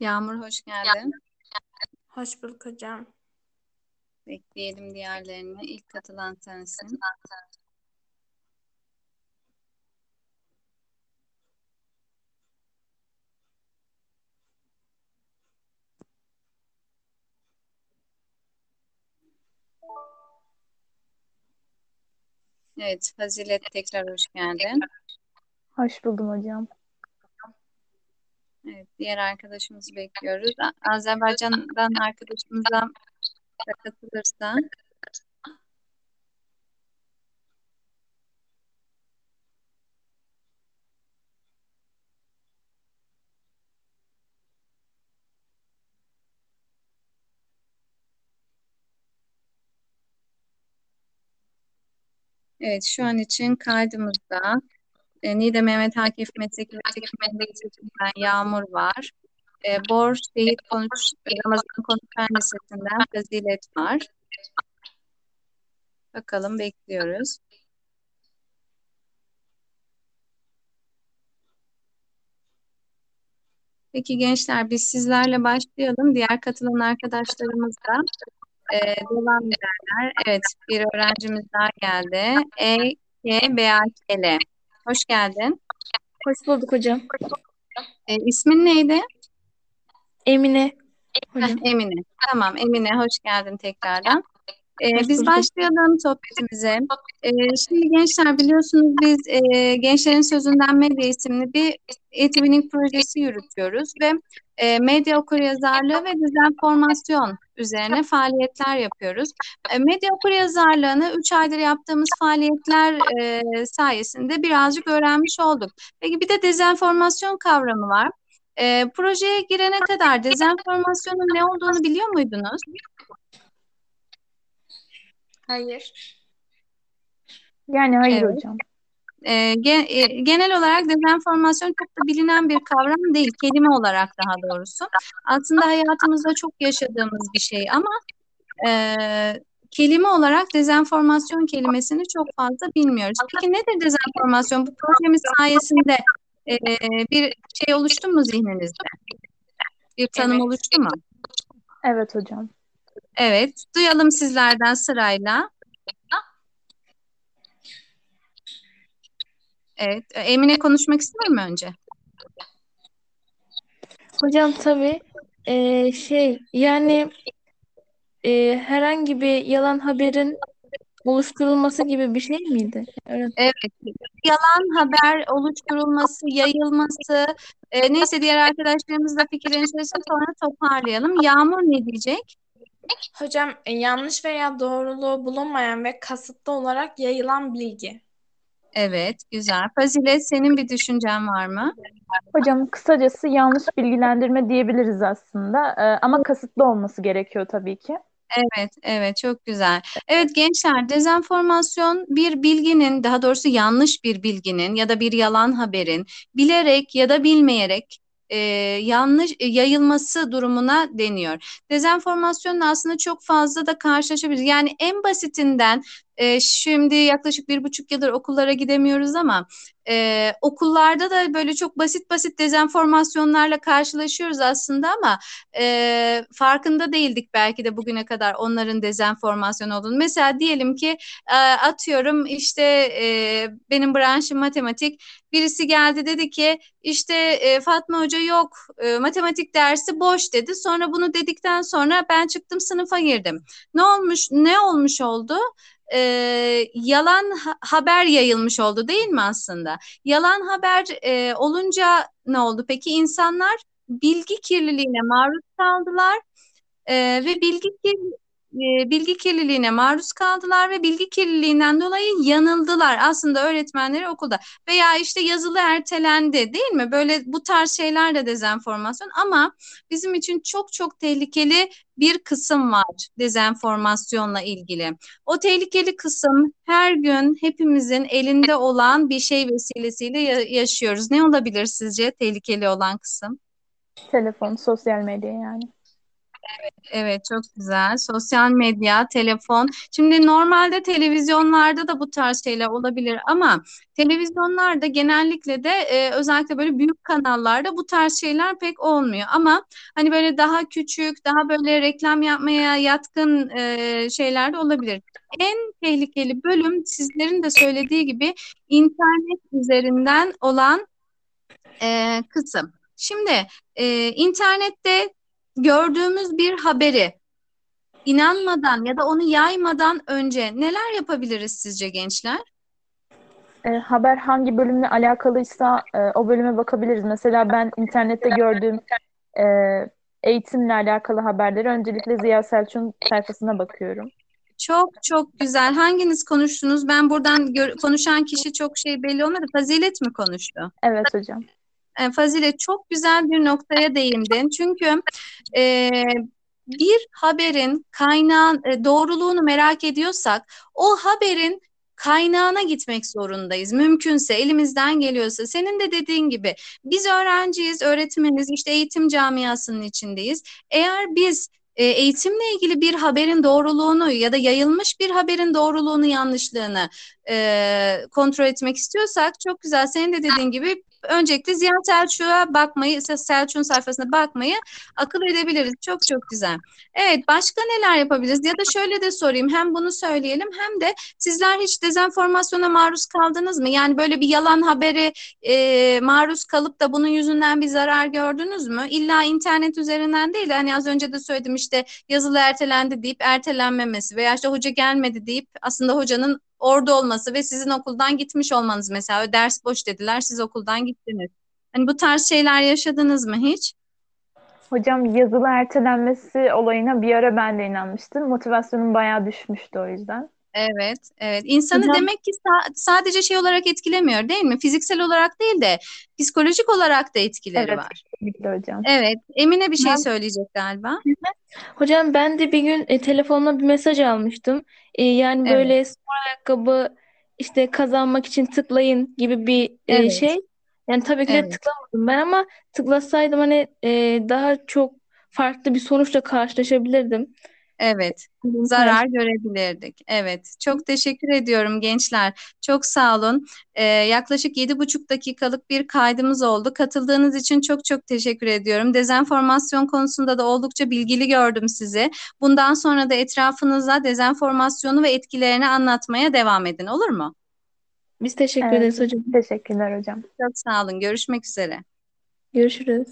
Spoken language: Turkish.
Yağmur hoş geldin. Hoş bulduk hocam. Bekleyelim diğerlerini. İlk katılan sensin. Evet, Fazilet tekrar hoş geldin. Hoş buldum hocam. Evet, diğer arkadaşımızı bekliyoruz. Azerbaycan'dan arkadaşımıza da katılırsa. Evet, şu an için kaydımızda e, Niğde Mehmet Akif Lisesi'nden Yağmur var. E, Bor Şehit Konuş, Ramazan Konuşan Lisesi'nden Fazilet var. Bakalım bekliyoruz. Peki gençler biz sizlerle başlayalım. Diğer katılan arkadaşlarımız da e, devam ederler. Evet bir öğrencimiz daha geldi. E, K, B, A, K, L. Hoş geldin. Hoş bulduk hocam. E, ismin neydi? Emine hocam. Emine. Tamam Emine hoş geldin tekrardan. Ee, biz başlayalım sohbetimize. Ee, şimdi gençler biliyorsunuz biz e, Gençlerin Sözünden Medya isimli bir eğitimlik projesi yürütüyoruz ve e, medya okuryazarlığı ve dezenformasyon üzerine faaliyetler yapıyoruz. E, medya okuryazarlığını 3 aydır yaptığımız faaliyetler e, sayesinde birazcık öğrenmiş olduk. Peki bir de dezenformasyon kavramı var. E, projeye girene kadar dezenformasyonun ne olduğunu biliyor muydunuz? Hayır. Yani hayır Evet. hocam. E, ge- e, genel olarak dezenformasyon çok da bilinen bir kavram değil, kelime olarak daha doğrusu. Aslında hayatımızda çok yaşadığımız bir şey ama e, kelime olarak dezenformasyon kelimesini çok fazla bilmiyoruz. Peki nedir dezenformasyon? Bu projemiz sayesinde e, bir şey oluştu mu zihninizde? Bir tanım Evet. oluştu mu? Evet hocam. Evet, duyalım sizlerden sırayla. Evet, Emine konuşmak ister mi önce? Hocam tabii eee, şey yani eee, herhangi bir yalan haberin oluşturulması gibi bir şey miydi? Evet. Evet, yalan haber oluşturulması, yayılması, e, neyse diğer arkadaşlarımız da fikirlerini söylesin sonra toparlayalım. Yağmur ne diyecek? Hocam e, yanlış veya doğruluğu bulunmayan ve kasıtlı olarak yayılan bilgi. Evet, güzel. Fazilet, senin bir düşüncen var mı? Hocam kısacası yanlış bilgilendirme diyebiliriz aslında. Ee, ama kasıtlı olması gerekiyor tabii ki. Evet, evet, çok güzel. Evet gençler, dezenformasyon bir bilginin, daha doğrusu yanlış bir bilginin ya da bir yalan haberin bilerek ya da bilmeyerek e, yanlış e, yayılması durumuna deniyor. Dezenformasyonla aslında çok fazla da karşılaşabiliriz. Yani en basitinden e, şimdi yaklaşık bir buçuk yıldır okullara gidemiyoruz ama e, okullarda da böyle çok basit basit dezenformasyonlarla karşılaşıyoruz aslında ama e, farkında değildik belki de bugüne kadar onların dezenformasyon olduğunu. Mesela diyelim ki e, atıyorum işte e, benim branşım matematik. Birisi geldi dedi ki işte e, Fatma Hoca yok e, matematik dersi boş dedi. Sonra bunu dedikten sonra ben çıktım sınıfa girdim. Ne olmuş? Ne olmuş oldu? E, yalan ha- haber yayılmış oldu değil mi aslında? Yalan haber e, olunca ne oldu? Peki insanlar bilgi kirliliğine maruz kaldılar e, ve bilgi kir- e, bilgi kirliliğine maruz kaldılar ve bilgi kirliliğinden dolayı yanıldılar aslında öğretmenleri okulda veya işte yazılı ertelendi değil mi? Böyle bu tarz şeyler de dezenformasyon ama bizim için çok çok tehlikeli bir kısım var dezenformasyonla ilgili. O tehlikeli kısım her gün hepimizin elinde olan bir şey vesilesiyle ya- yaşıyoruz. Ne olabilir sizce tehlikeli olan kısım? Telefon, sosyal medya yani. Evet çok güzel. Sosyal medya, telefon. Şimdi normalde televizyonlarda da bu tarz şeyler olabilir ama televizyonlarda genellikle de e, özellikle böyle büyük kanallarda bu tarz şeyler pek olmuyor. Ama hani böyle daha küçük, daha böyle reklam yapmaya yatkın e, şeyler de olabilir. En tehlikeli bölüm sizlerin de söylediği gibi internet üzerinden olan e, kısım. Şimdi e, internette gördüğümüz bir haberi inanmadan ya da onu yaymadan önce neler yapabiliriz sizce gençler? E, haber hangi bölümle alakalıysa e, o bölüme bakabiliriz. Mesela ben internette gördüğüm e, eğitimle alakalı haberleri öncelikle Ziya Selçuk'un sayfasına bakıyorum. Çok çok güzel. Hanginiz konuştunuz? Ben buradan gör- konuşan kişi çok şey belli olmadı. Fazilet mi konuştu? Evet hocam. E, Fazilet çok güzel bir noktaya değindin. Çünkü e, bir haberin kaynağı e, doğruluğunu merak ediyorsak o haberin kaynağına gitmek zorundayız. Mümkünse elimizden geliyorsa senin de dediğin gibi biz öğrenciyiz, öğretmeniz, işte eğitim camiasının içindeyiz. Eğer biz e, eğitimle ilgili bir haberin doğruluğunu ya da yayılmış bir haberin doğruluğunu yanlışlığını e, kontrol etmek istiyorsak çok güzel senin de dediğin gibi öncelikle Ziya Selçuk'a bakmayı, Selçuk'un sayfasına bakmayı akıl edebiliriz. Çok çok güzel. Evet, başka neler yapabiliriz? Ya da şöyle de sorayım. Hem bunu söyleyelim hem de sizler hiç dezenformasyona maruz kaldınız mı? Yani böyle bir yalan haberi e, maruz kalıp da bunun yüzünden bir zarar gördünüz mü? İlla internet üzerinden değil. Hani az önce de söyledim işte yazılı ertelendi deyip ertelenmemesi veya işte hoca gelmedi deyip aslında hocanın orada olması ve sizin okuldan gitmiş olmanız mesela ders boş dediler siz okuldan gittiniz. Hani bu tarz şeyler yaşadınız mı hiç? Hocam yazılı ertelenmesi olayına bir ara ben de inanmıştım. Motivasyonum bayağı düşmüştü o yüzden. Evet, evet. İnsanı Hocam- demek ki sa- sadece şey olarak etkilemiyor değil mi? Fiziksel olarak değil de psikolojik olarak da etkileri Evet. var. Kesinlikle hocam. Evet, Emine bir şey Ben- söyleyecek galiba. Hocam ben de bir gün e, telefonuma bir mesaj almıştım. E, yani Evet. böyle spor ayakkabı işte kazanmak için tıklayın gibi bir e, Evet. şey. Yani tabii ki de Evet. tıklamadım ben ama tıklasaydım hani e, daha çok farklı bir sonuçla karşılaşabilirdim. Evet, zarar görebilirdik. Evet, çok teşekkür ediyorum gençler. Çok sağ olun. Ee, yaklaşık yedi buçuk dakikalık bir kaydımız oldu. Katıldığınız için çok çok teşekkür ediyorum. Dezenformasyon konusunda da oldukça bilgili gördüm sizi. Bundan sonra da etrafınıza dezenformasyonu ve etkilerini anlatmaya devam edin, olur mu? Biz teşekkür Evet. ederiz hocam. Teşekkürler hocam. Çok sağ olun. Görüşmek üzere. Görüşürüz.